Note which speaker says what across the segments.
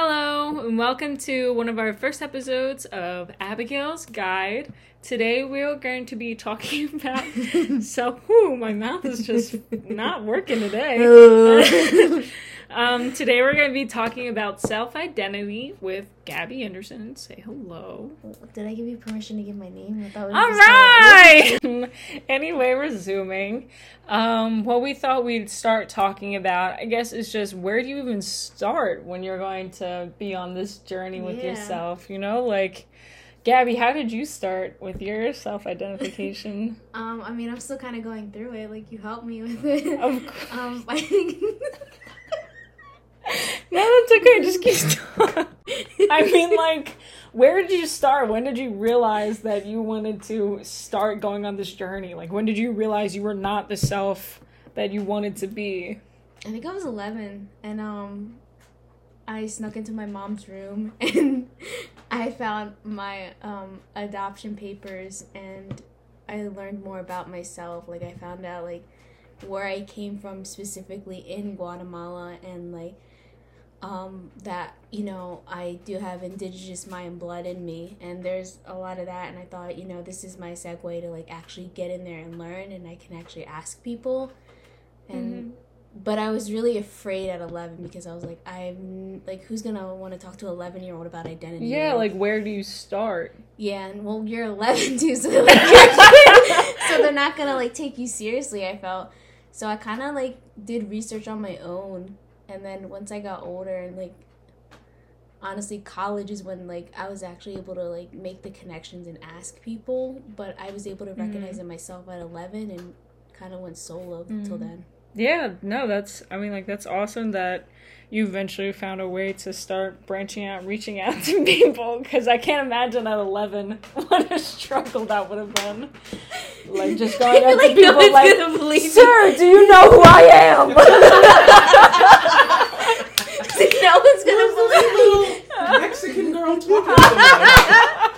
Speaker 1: Hello, and welcome to one of our first episodes of Abigail's Guide. Today we're going to be talking about so Whoo, my mouth is just not working today. um, today we're going to be talking about self identity with Gabby Andersen. Say hello.
Speaker 2: Did I give you permission to give my name? I thought we
Speaker 1: All
Speaker 2: gonna-
Speaker 1: anyway, resuming. Um, what we thought we'd start talking about, I guess, is just where do you even start when you're going to be on this journey with
Speaker 2: Yeah.
Speaker 1: yourself? You know, like, Gabby, how did you start with your self identification?
Speaker 2: Um, I mean, I'm still kind of going through it. Like, you helped me with it.
Speaker 1: Of course.
Speaker 2: Um, I think.
Speaker 1: no, that's okay. Just keep talking. I mean, like, where did you start? When did you realize that you wanted to start going on this journey? Like, when did you realize you were not the self that you wanted to be?
Speaker 2: I think I was 11, and um, I snuck into my mom's room, and I found my um adoption papers, and I learned more about myself. Like, I found out like where I came from specifically in Guatemala, and like um that you know I do have indigenous Mayan blood in me, and there's a lot of that, and I thought you know this is my segue to like actually get in there and learn, and I can actually ask people, and but I was really afraid at 11 because I was like, I'm like, who's gonna want to talk to an 11 year old about identity?
Speaker 1: Yeah, like, where do you start?
Speaker 2: yeah, and well, you're 11 too, so they're, like, so they're not gonna like take you seriously. I felt so I kind of like did research on my own, and then once I got older and like. Honestly, college is when like I was actually able to like make the connections and ask people, but I was able to mm. recognize it myself at eleven and kind of went solo till mm. then.
Speaker 1: Yeah, no, that's, I mean, like, that's awesome that you eventually found a way to start branching out, reaching out to people, because I can't imagine at 11 what a struggle that would have been. Like, just going to
Speaker 2: Like,
Speaker 1: people
Speaker 2: no
Speaker 1: like. Sir, do you know who I am?
Speaker 2: No one's gonna believe me.
Speaker 3: Mexican girl talking about.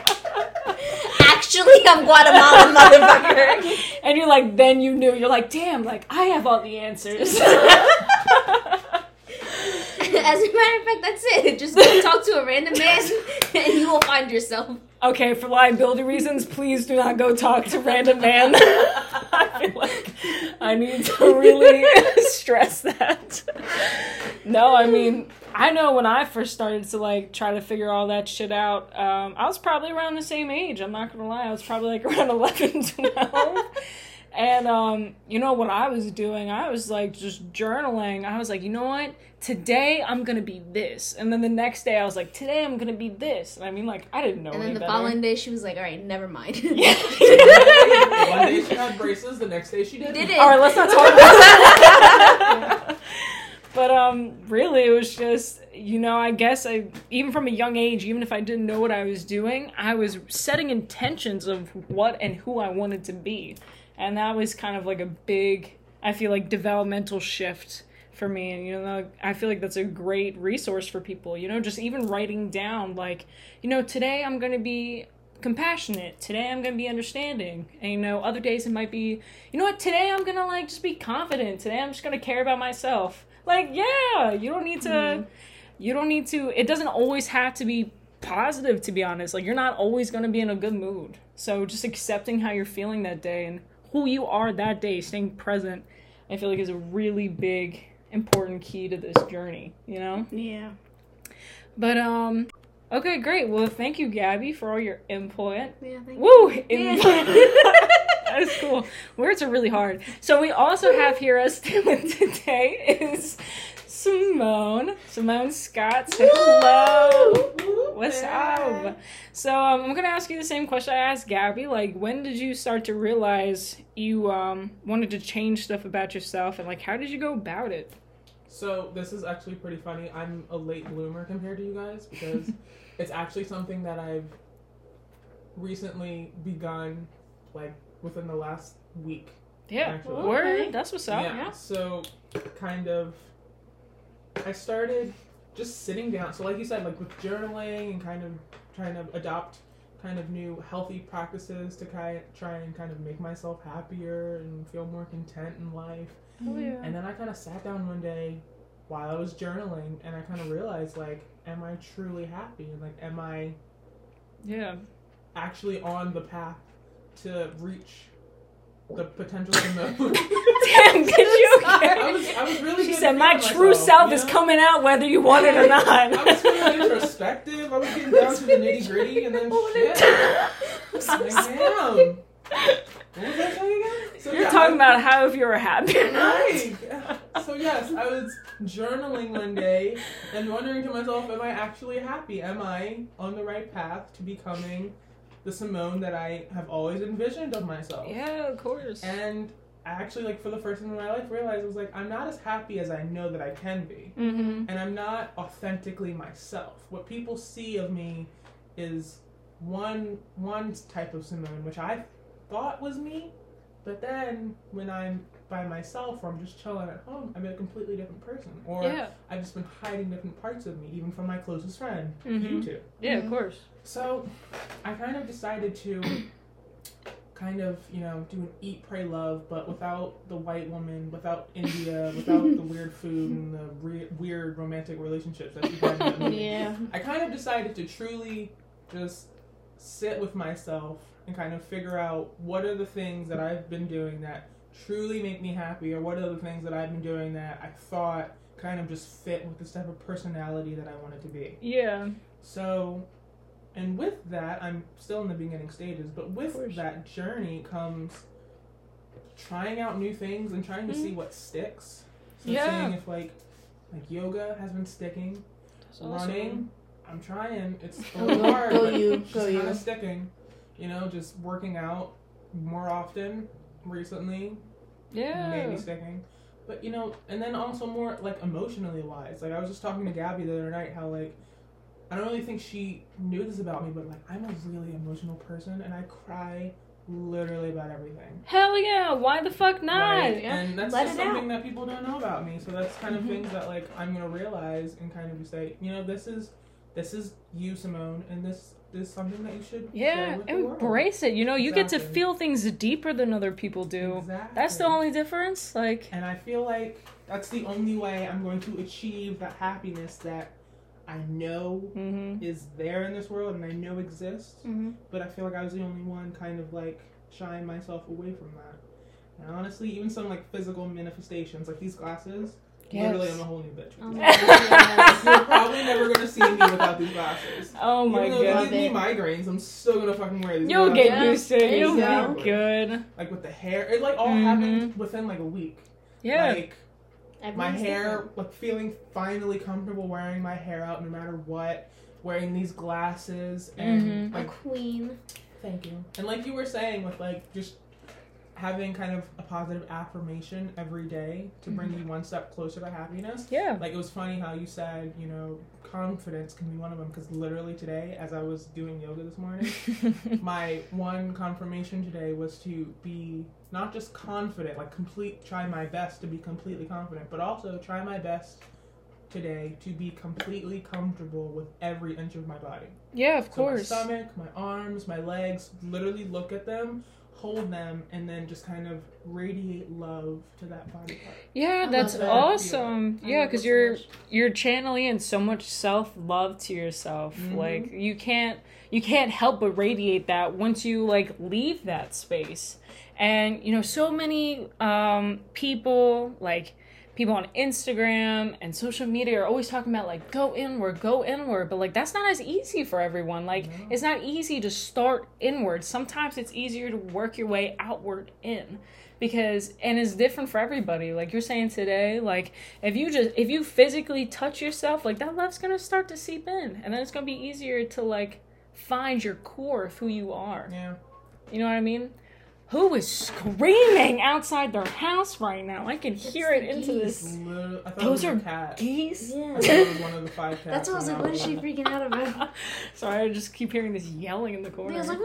Speaker 2: Actually, I'm Guatemalan, motherfucker.
Speaker 1: and you're like, then you knew. You're like, damn, like, I have all the answers.
Speaker 2: As a matter of fact, that's it. Just go talk to a random man, and you will find yourself.
Speaker 1: Okay, for liability reasons, please do not go talk to random man. I feel like I need to really stress that. No, I mean, I know when I first started to like try to figure all that shit out, um, I was probably around the same age. I'm not gonna lie, I was probably like around 11, 12. And um, you know what I was doing? I was like just journaling. I was like, you know what? Today I'm gonna be this, and then the next day I was like, today I'm gonna be this. And I mean, like, I didn't know.
Speaker 2: And
Speaker 1: any
Speaker 2: then the
Speaker 1: better.
Speaker 2: following day, she was like, "All right, never mind."
Speaker 1: Yeah.
Speaker 3: One day she had braces, the next day she didn't.
Speaker 2: Did it?
Speaker 1: All right, let's not talk about that. But um, really, it was just you know, I guess I even from a young age, even if I didn't know what I was doing, I was setting intentions of what and who I wanted to be, and that was kind of like a big, I feel like developmental shift for me. And you know i feel like that's a great resource for people you know just even writing down like you know today i'm going to be compassionate. Today i'm to be understanding. And you know other days it might be you know what today i'm to like just be confident. Today i'm just to care about myself like yeah you don't need to you don't need to it doesn't always have to be positive to be honest like you're not always going to be in a good mood so just accepting how you're feeling that day and who you are that day staying present i feel like is a really big important key to this journey you know
Speaker 2: yeah.
Speaker 1: but um okay great well thank you gabby for all your input
Speaker 2: Yeah. Thank
Speaker 1: Woo!
Speaker 2: Yeah.
Speaker 1: Input. That's cool. Words are really hard. So we also have here us today is Simone. Simone Scott. Say hello. What's up? So um, I'm gonna ask you the same question I asked Gabby. Like, when did you start to realize you um, wanted to change stuff about yourself, and like, how did you go about it?
Speaker 3: So this is actually pretty funny. I'm a late bloomer compared to you guys because it's actually something that I've recently begun, like within the last week.
Speaker 1: Yeah,
Speaker 3: Actually.
Speaker 1: word.
Speaker 2: Okay.
Speaker 1: That's what's up. Yeah.
Speaker 3: So, kind of, I started just sitting down. So, like you said, like with journaling and kind of trying to adopt kind of new healthy practices to kind try and kind of make myself happier and feel more content in life.
Speaker 1: Oh, yeah.
Speaker 3: And then I kind of sat down one day while I was journaling, and I kind of realized like, am I truly happy? And like, am I
Speaker 1: Yeah.
Speaker 3: actually on the path to reach the potential to know?
Speaker 1: Damn, did you?
Speaker 3: I was, I was really.
Speaker 1: She said, "My true
Speaker 3: myself,
Speaker 1: self
Speaker 3: you
Speaker 1: is coming out whether you want it or not."
Speaker 3: I was feeling introspective. I was getting down to the nitty gritty, and then shit. Like, damn. What was I saying again? So,
Speaker 1: You're
Speaker 3: yeah,
Speaker 1: talking about how if you were happy.
Speaker 3: Right. So yes, I was journaling one day and wondering to myself, am I actually happy? Am I on the right path to becoming the Simone that I have always envisioned of myself?
Speaker 1: Yeah, of course.
Speaker 3: And I actually, like, for the first time in my life, realized I was like, I'm not as happy as I know that I can be,
Speaker 1: Mm-hmm.
Speaker 3: and I'm not authentically myself. What people see of me is one one type of Simone, which I thought was me, but then when I'm by myself or I'm just chilling at home, I'm a completely different person. Or
Speaker 1: Yeah.
Speaker 3: I've just been hiding different parts of me, even from my closest friend, you
Speaker 1: Mhm.
Speaker 3: two.
Speaker 1: Yeah, of course.
Speaker 3: So I kind of decided to kind of, you know, do an eat, pray, love, but without the white woman, without India, without the weird food and the re- weird romantic relationships that you had in that.
Speaker 2: Yeah.
Speaker 3: I kind of decided to truly just sit with myself and kind of figure out what are the things that I've been doing that truly make me happy, or what are the things that I've been doing that I thought kind of just fit with this type of personality that I wanted to be.
Speaker 1: Yeah.
Speaker 3: So, and with that, I'm still in the beginning stages, but with that journey comes trying out new things and trying to
Speaker 1: Mhm.
Speaker 3: see what sticks. So
Speaker 1: Yeah.
Speaker 3: seeing if like like yoga has been sticking,
Speaker 1: That's awesome.
Speaker 3: running, I'm trying. It's a
Speaker 2: Go-
Speaker 3: little hard,
Speaker 2: go
Speaker 3: but
Speaker 2: you,
Speaker 3: it's
Speaker 2: go you.
Speaker 3: kind of sticking. You know, just working out more often recently,
Speaker 1: Yeah.
Speaker 3: maybe sticking. But you know, and then also more like emotionally wise. Like I was just talking to Gabby the other night how like I don't really think she knew this about me, but like I'm a really emotional person and I cry literally about everything.
Speaker 1: Hell yeah! Why the fuck not?
Speaker 3: Right?
Speaker 2: yeah.
Speaker 3: And that's
Speaker 2: Let
Speaker 3: just
Speaker 2: it
Speaker 3: something that people don't know about me. So that's kind of
Speaker 1: Mhm.
Speaker 3: things that like I'm gonna realize and kind of just say, you know, this is this is you, Simone, and this is something that you should
Speaker 1: Yeah,
Speaker 3: share with the world.
Speaker 1: embrace it. You know, you get to feel things deeper than other people do.
Speaker 3: Exactly.
Speaker 1: That's the only difference. Like,
Speaker 3: And I feel like that's the only way I'm going to achieve that happiness that I know
Speaker 1: mm-hmm.
Speaker 3: is there in this world and I know exists.
Speaker 2: Mm-hmm.
Speaker 3: But I feel like I was the only one kind of like shying myself away from that. And honestly, even some like physical manifestations, like these glasses, literally
Speaker 1: Yes.
Speaker 3: I'm a whole new bitch.
Speaker 2: Oh
Speaker 3: You're probably never gonna see me without these glasses.
Speaker 1: oh my
Speaker 3: Even though they
Speaker 1: god.
Speaker 3: give me migraines, I'm still gonna fucking wear these.
Speaker 1: You'll
Speaker 3: glasses.
Speaker 1: get used to it.
Speaker 2: There
Speaker 1: You'll be good.
Speaker 3: like with the hair. It like all
Speaker 1: Mhm.
Speaker 3: happened within like a week.
Speaker 1: Yeah.
Speaker 3: Like my hair, like feeling finally comfortable wearing my hair out no matter what. Wearing these glasses and
Speaker 1: Mhm.
Speaker 2: A queen.
Speaker 3: thank you. And like you were saying with like just having kind of a positive affirmation every day to bring mm-hmm. you one step closer to happiness.
Speaker 1: yeah.
Speaker 3: Like it was funny how you said, you know, confidence can be one of them because literally today, as I was doing yoga this morning, my one confirmation today was to be not just confident, like complete, try my best to be completely confident, but also try my best today to be completely comfortable with every inch of my body.
Speaker 1: yeah, of
Speaker 3: So my stomach, my arms, my legs, literally look at them, hold them, and then just kind of radiate love to that body part.
Speaker 1: Yeah,
Speaker 2: I
Speaker 1: that's
Speaker 2: that.
Speaker 1: awesome. Yeah, because you're
Speaker 2: much.
Speaker 1: you're channeling in so much self love to yourself.
Speaker 3: Mhm.
Speaker 1: Like you can't you can't help but radiate that once you like leave that space. And you know, so many um, people like people on Instagram and social media are always talking about like go inward, go inward, but like that's not as easy for everyone. Like
Speaker 3: No.
Speaker 1: it's not easy to start inward. Sometimes it's easier to work your way outward in because and it's different for everybody like you're saying today like if you just if you physically touch yourself like that love's gonna start to seep in and then it's gonna be easier to like find your core of who you are
Speaker 3: Yeah.
Speaker 1: you know what i mean who is screaming outside their house right now i can hear it into this
Speaker 3: literally, I thought
Speaker 1: Those are
Speaker 3: a cat.
Speaker 1: geese
Speaker 3: I
Speaker 2: Yeah.
Speaker 3: thought it was one of the five cats.
Speaker 2: That's what I was like, what is she freaking out about?
Speaker 1: sorry i just keep hearing this yelling in the corner.
Speaker 2: I
Speaker 1: corner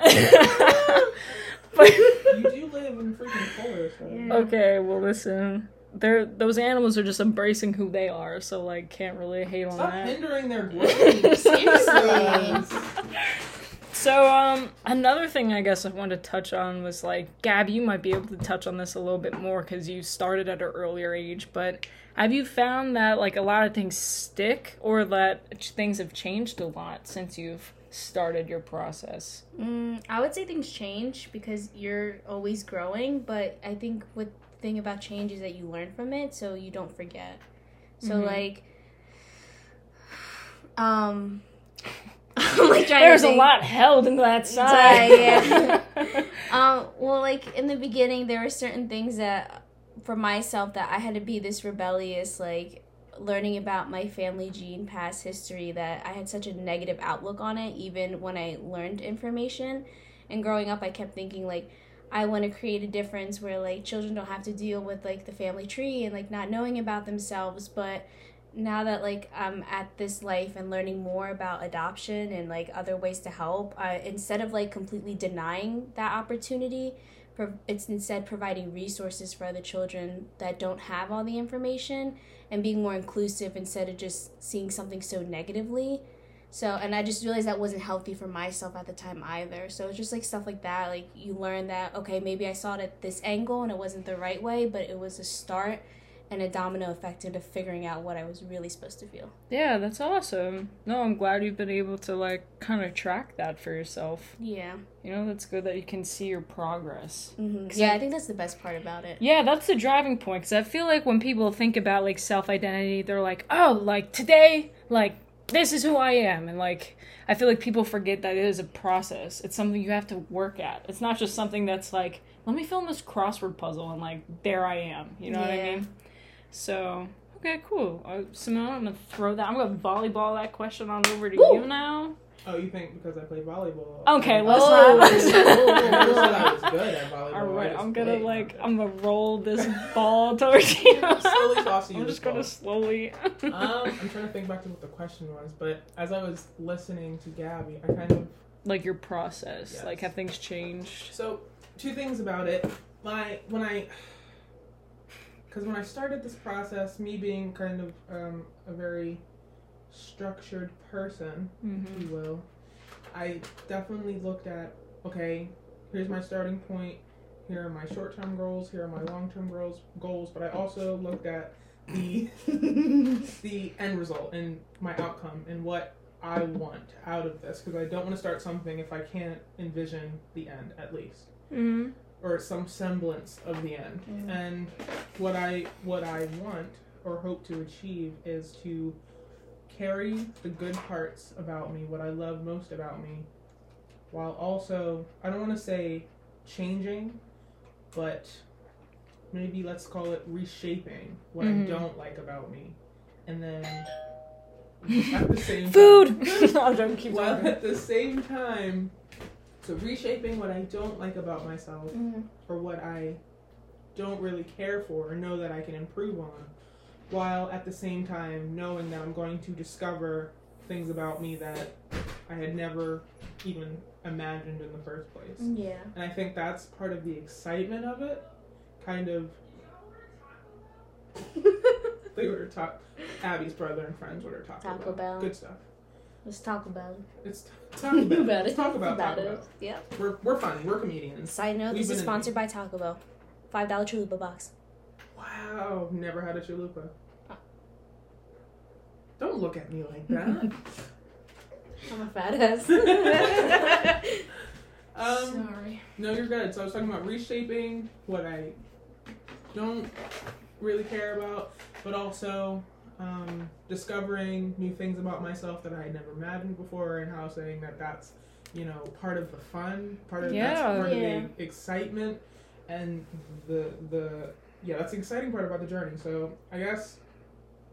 Speaker 2: was like,
Speaker 1: but
Speaker 3: You do live in freaking forest, right?
Speaker 2: Yeah.
Speaker 1: Okay, well listen. They're those animals are just embracing who they are, so like can't really hate on that.
Speaker 3: Stop hindering their growth.
Speaker 2: Seriously.
Speaker 1: So, um, another thing I guess I wanted to touch on was like, Gab, you might be able to touch on this a little bit more because you started at an earlier age, but have you found that like a lot of things stick or that things have changed a lot since you've started your process?
Speaker 2: Mm, I would say things change because you're always growing, but I think what thing about change is that you learn from it so you don't forget. So
Speaker 1: Mhm.
Speaker 2: like um like trying
Speaker 1: There's a lot held in that side.
Speaker 2: Yeah, Um, well, like in the beginning, there were certain things that, for myself, that I had to be this rebellious, like learning about my family gene, past history, that I had such a negative outlook on it, even when I learned information. And growing up, I kept thinking, like, I want to create a difference where, like, children don't have to deal with, like, the family tree and, like, not knowing about themselves. But now that, like, I'm at this life and learning more about adoption and, like, other ways to help, I, instead of, like, completely denying that opportunity, it's instead providing resources for other children that don't have all the information and being more inclusive instead of just seeing something so negatively. So, and I just realized that wasn't healthy for myself at the time either. So it's just like stuff like that. Like you learn that, okay, maybe I saw it at this angle and it wasn't the right way, but it was a start and a domino effect into figuring out what I was really supposed to feel.
Speaker 1: yeah, that's awesome. No, I'm glad you've been able to like kind of track that for yourself.
Speaker 2: Yeah.
Speaker 1: You know, that's good that you can see your progress.
Speaker 2: Mm-hmm. Yeah,
Speaker 1: I-
Speaker 2: I think that's the best part about it.
Speaker 1: Yeah, that's the driving point because I feel like when people think about like self identity, they're like, oh, like today, like this is who I am. And like, I feel like people forget that it is a process. It's something you have to work at. It's not just something that's like, let me film this crossword puzzle and like, there I am. You know what I mean? So, okay, cool. Uh, Simone, I'm going to throw that, I'm going to volleyball that question on over to
Speaker 2: Woo!
Speaker 1: you now.
Speaker 3: Oh, you think because I play volleyball?
Speaker 1: Okay,
Speaker 3: I
Speaker 1: let's
Speaker 2: Oh.
Speaker 1: not.
Speaker 3: never I was good at volleyball.
Speaker 1: All
Speaker 3: I
Speaker 1: right,
Speaker 3: just
Speaker 1: I'm gonna
Speaker 3: played.
Speaker 1: like I'm gonna roll this ball towards you.
Speaker 3: Slowly toss you
Speaker 1: I'm just gonna
Speaker 3: ball.
Speaker 1: slowly.
Speaker 3: um, I'm trying to think back to what the question was, but as I was listening to Gabby, I kind of
Speaker 1: like your process,
Speaker 3: Yes.
Speaker 1: like have things changed?
Speaker 3: so two things about it. My when I because when I started this process, me being kind of um, a very structured person, if
Speaker 1: Mm-hmm.
Speaker 3: you will, I definitely looked at okay, here's my starting point. Here are my short-term goals. Here are my long-term goals. Goals, but I also looked at the the end result and my outcome and what I want out of this because I don't want to start something if I can't envision the end at least
Speaker 1: Mm-hmm.
Speaker 3: Or some semblance of the end.
Speaker 2: Mhm.
Speaker 3: And what I what I want or hope to achieve is to carry the good parts about me, what I love most about me, while also I don't want to say changing, but maybe let's call it reshaping what
Speaker 1: Mhm.
Speaker 3: I don't like about me, and then at the same
Speaker 1: Food.
Speaker 3: time,
Speaker 1: I'm. Keep talking.
Speaker 3: at the same time, so reshaping what I don't like about myself
Speaker 2: Mm-hmm.
Speaker 3: or what I don't really care for or know that I can improve on, while at the same time knowing that I'm going to discover things about me that I had never even imagined in the first place.
Speaker 2: Yeah.
Speaker 3: And I think that's part of the excitement of it. Kind of, they were talk. Abby's brother and friends were talking
Speaker 2: Taco
Speaker 3: about
Speaker 2: Bell.
Speaker 3: good stuff.
Speaker 2: Let's talk about it.
Speaker 3: It's t- talk about, it. Let's talk about,
Speaker 2: About
Speaker 3: Taco
Speaker 2: it.
Speaker 3: Bell.
Speaker 2: Yep.
Speaker 3: We're we're funny. We're comedians.
Speaker 2: Side note:
Speaker 3: We've
Speaker 2: This is sponsored by Taco Bell. Five dollar chalupa box.
Speaker 3: Wow, never had a chalupa.
Speaker 2: Oh.
Speaker 3: Don't look at me like that.
Speaker 2: I'm a fat ass.
Speaker 3: um,
Speaker 2: Sorry.
Speaker 3: no, you're good. So I was talking about reshaping what I don't really care about, but also um, discovering new things about myself that I had never imagined before, and how saying that that's you know part of the fun, part of that's part
Speaker 2: Yeah.
Speaker 3: of the excitement, and the the yeah, that's the exciting part about the journey. So I guess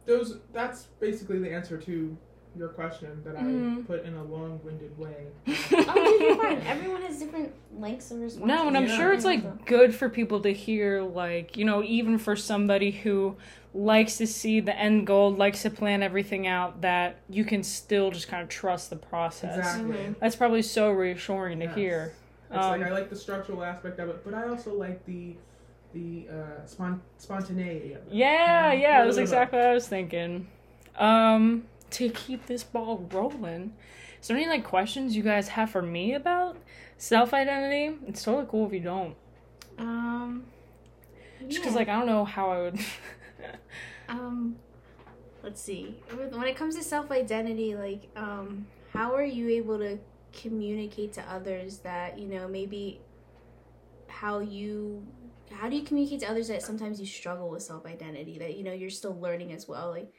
Speaker 3: those that's basically the answer to your question that I
Speaker 1: Mhm.
Speaker 3: put in a long-winded way.
Speaker 2: Oh, you're fine. Everyone has different lengths of response.
Speaker 1: No, and I'm
Speaker 3: Yeah.
Speaker 1: sure it's like good for people to hear, like, you know, even for somebody who likes to see the end goal, likes to plan everything out, that you can still just kind of trust the process.
Speaker 3: Exactly.
Speaker 2: Mhm.
Speaker 1: That's probably so reassuring to
Speaker 3: Yes.
Speaker 1: hear.
Speaker 3: It's
Speaker 1: Um,
Speaker 3: like I like the structural aspect of it, but I also like the the uh, spon- spontaneity of it.
Speaker 1: Yeah,
Speaker 3: Mhm.
Speaker 1: yeah,
Speaker 3: A
Speaker 1: that's
Speaker 3: little bit of
Speaker 1: exactly what I was thinking. Um, to keep this ball rolling. Is there any like questions you guys have for me about self identity? It's totally cool if you don't.
Speaker 2: Um.
Speaker 1: Just because
Speaker 2: yeah.
Speaker 1: like I don't know how I would.
Speaker 2: Um, let's see. When it comes to self identity, like, um, how are you able to communicate to others that you know maybe how you how do you communicate to others that sometimes you struggle with self identity that you know you're still learning as well like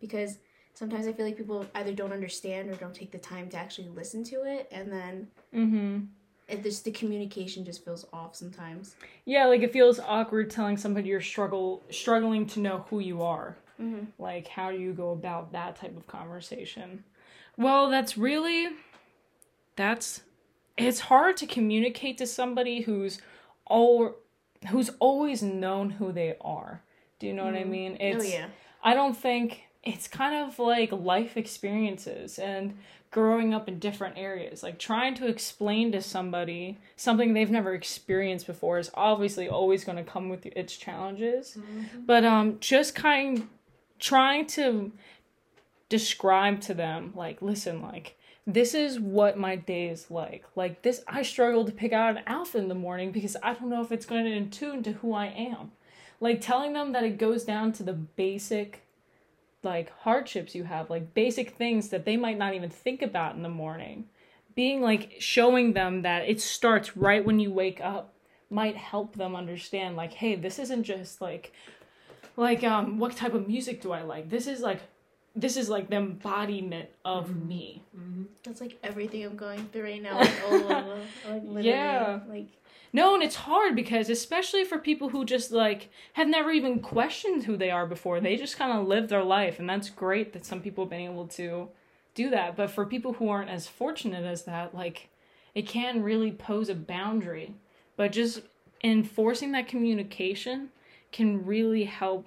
Speaker 2: because sometimes I feel like people either don't understand or don't take the time to actually listen to it and then
Speaker 1: mm-hmm.
Speaker 2: It just the communication just feels off sometimes.
Speaker 1: Yeah, like it feels awkward telling somebody you're struggle struggling to know who you are.
Speaker 2: Mm-hmm.
Speaker 1: Like, how do you go about that type of conversation? Well, that's really that's it's hard to communicate to somebody who's all who's always known who they are. Do you know what I mean? It's
Speaker 2: oh yeah.
Speaker 1: I don't think it's kind of like life experiences and growing up in different areas. Like trying to explain to somebody something they've never experienced before is obviously always going to come with its challenges. But um just kind trying to describe to them like listen like this is what my day is like. Like this I struggle to pick out an outfit in the morning because I don't know if it's going to in tune to who I am. Like telling them that it goes down to the basic like hardships you have, like basic things that they might not even think about in the morning. Being like showing them that it starts right when you wake up might help them understand like hey, this isn't just like like um what type of music do I like? This is like this is like the embodiment of me.
Speaker 3: Mm-hmm.
Speaker 2: That's like everything I'm going through right now. Like, all over, like
Speaker 1: Yeah.
Speaker 2: like
Speaker 1: No, and it's hard because especially for people who just like have never even questioned who they are before, they just kind of live their life, and that's great that some people have been able to do that. But for people who aren't as fortunate as that, like it can really pose a boundary. But just enforcing that communication can really help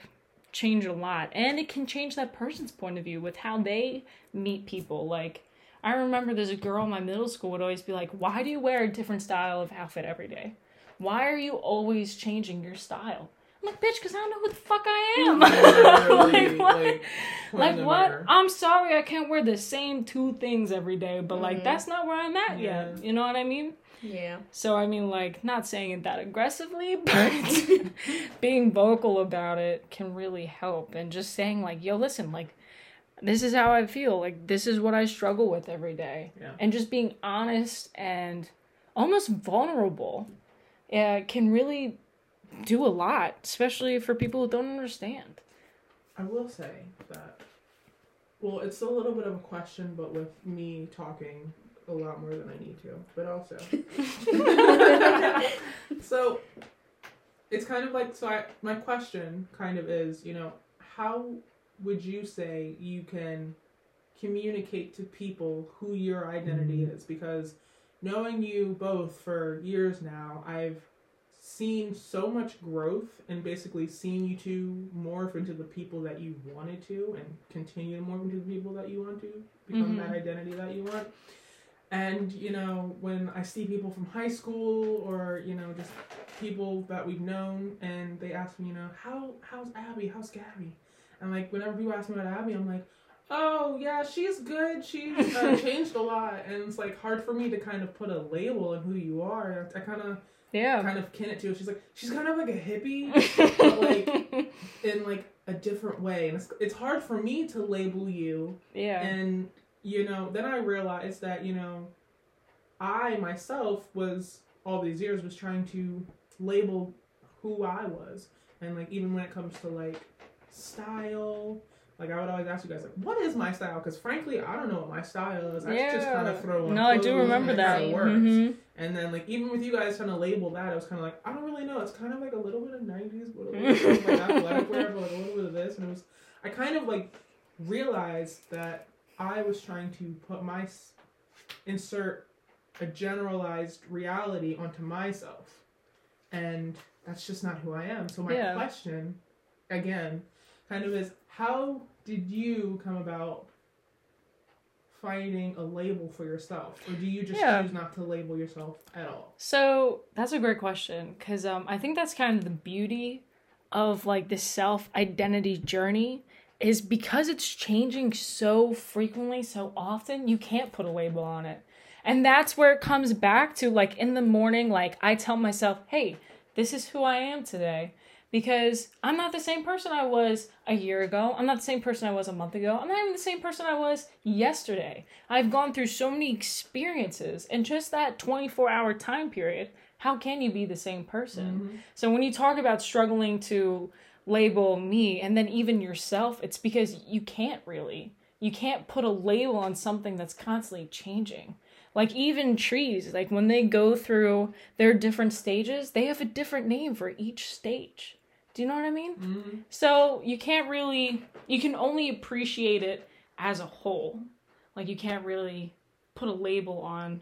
Speaker 1: change a lot, and it can change that person's point of view with how they meet people. Like I remember there's a girl in my middle school would always be like, "Why do you wear a different style of outfit every day? Why are you always changing your style?" I'm like, "Bitch, because I don't know who the fuck I am." Like what?
Speaker 3: like,
Speaker 1: Like what? I'm sorry, I can't wear the same two things every day, but like
Speaker 2: Mhm.
Speaker 1: that's not where I'm at yet.
Speaker 3: Yeah.
Speaker 1: You know what I mean?
Speaker 2: Yeah.
Speaker 1: So I mean, like, not saying it that aggressively, but being vocal about it can really help. And just saying, like, yo, listen, like, this is how I feel. Like, this is what I struggle with every day.
Speaker 3: Yeah.
Speaker 1: And just being honest and almost vulnerable uh, can really do a lot, especially for people who don't understand.
Speaker 3: I will say that. Well, it's a little bit of a question, but with me talking a lot more than I need to, but also. so, it's kind of like so. I my question kind of is, you know, how would you say you can communicate to people who your identity is? Because knowing you both for years now, I've seen so much growth and basically seen you two morph into the people that you wanted to and continue to morph into the people that you want to become
Speaker 1: Mhm.
Speaker 3: that identity that you want. And you know, when I see people from high school or you know just people that we've known, and they ask me, you know, how how's Abby? How's Gabby? And like whenever people ask me about Abby, I'm like, oh yeah, she's good. She's uh, changed a lot, and it's like hard for me to kind of put a label on who you are. I, I kind of
Speaker 1: Yeah.
Speaker 3: kind of kin it to. She's like she's kind of like a hippie, but like in like a different way, and it's it's hard for me to label you
Speaker 1: yeah.
Speaker 3: and you know, then I realized that you know, I myself was all these years was trying to label who I was, and like even when it comes to like style, like I would always ask you guys like, what is my style? Because frankly, I don't know what my style is. I just kind of throw on.
Speaker 1: No, I do remember that.
Speaker 3: kinda works.
Speaker 1: hmm
Speaker 3: And then like even with you guys trying to label that, I was kind of like, I don't really know. It's kind of like a little bit of '90s, but a little bit of like athletic wear, but like a little bit of this, and it was. I kind of like realized that I was trying to put my insert a generalized reality onto myself, and that's just not who I am. So my
Speaker 1: Yeah.
Speaker 3: question, again, kind of is how did you come about finding a label for yourself, or do you just
Speaker 1: Yeah.
Speaker 3: choose not to label yourself at all?
Speaker 1: So that's a great question because um, I think that's kind of the beauty of like the self identity journey is because it's changing so frequently, so often, you can't put a label on it. And that's where it comes back to like in the morning, like I tell myself, hey, this is who I am today. Because I'm not the same person I was a year ago. I'm not the same person I was a month ago. I'm not even the same person I was yesterday. I've gone through so many experiences in just that 24 hour time period. How can you be the same person?
Speaker 3: Mhm.
Speaker 1: So when you talk about struggling to label me and then even yourself, it's because you can't really. You can't put a label on something that's constantly changing. Like even trees, like when they go through their different stages, they have a different name for each stage. Do you know what I mean?
Speaker 3: Mhm.
Speaker 1: So you can't really, you can only appreciate it as a whole. Like you can't really put a label on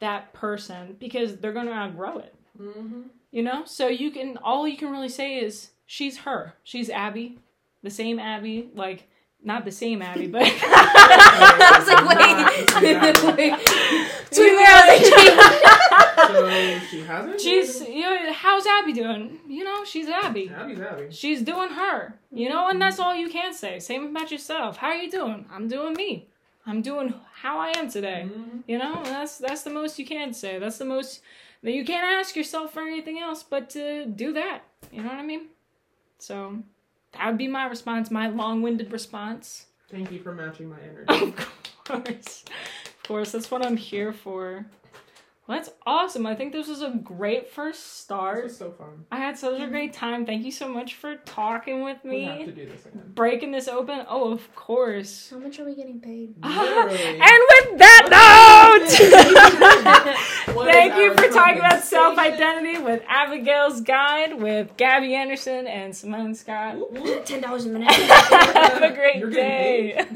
Speaker 1: that person because they're going to outgrow it.
Speaker 3: Mhm.
Speaker 1: You know? So you can, all you can really say is she's her. She's Abby. The same Abby. Like, not the same Abby, but.
Speaker 2: I was like, wait. wait. Between there, like,
Speaker 3: So she hasn't.
Speaker 1: she's, you know, how's Abby doing? You know, she's Abby.
Speaker 3: Abby's Abby.
Speaker 1: She's doing her, you know, and that's all you can say. Same about yourself. How are you doing? I'm doing me. I'm doing how I am today.
Speaker 3: Mhm.
Speaker 1: You know, that's that's the most you can say. That's the most that you can't ask yourself for anything else but to do that. You know what I mean? So that would be my response, my long-winded response.
Speaker 3: Thank you for matching my energy.
Speaker 1: Of course, of course, that's what I'm here for. Well, that's awesome. I think this was a great first
Speaker 3: This
Speaker 1: start.
Speaker 3: was so fun.
Speaker 1: I had such a great time. Thank you so much for talking with
Speaker 3: We have
Speaker 1: me,
Speaker 3: to do this again.
Speaker 1: breaking this open. Oh, of course.
Speaker 2: How much are we getting paid?
Speaker 3: Literally.
Speaker 1: And with that note,
Speaker 3: What
Speaker 1: thank you for talking about self identity with Abigail's Guide with Gabby Andersen and Simone Scott.
Speaker 3: Whoop, whoop.
Speaker 2: Ten dollars a minute.
Speaker 1: Have a great day.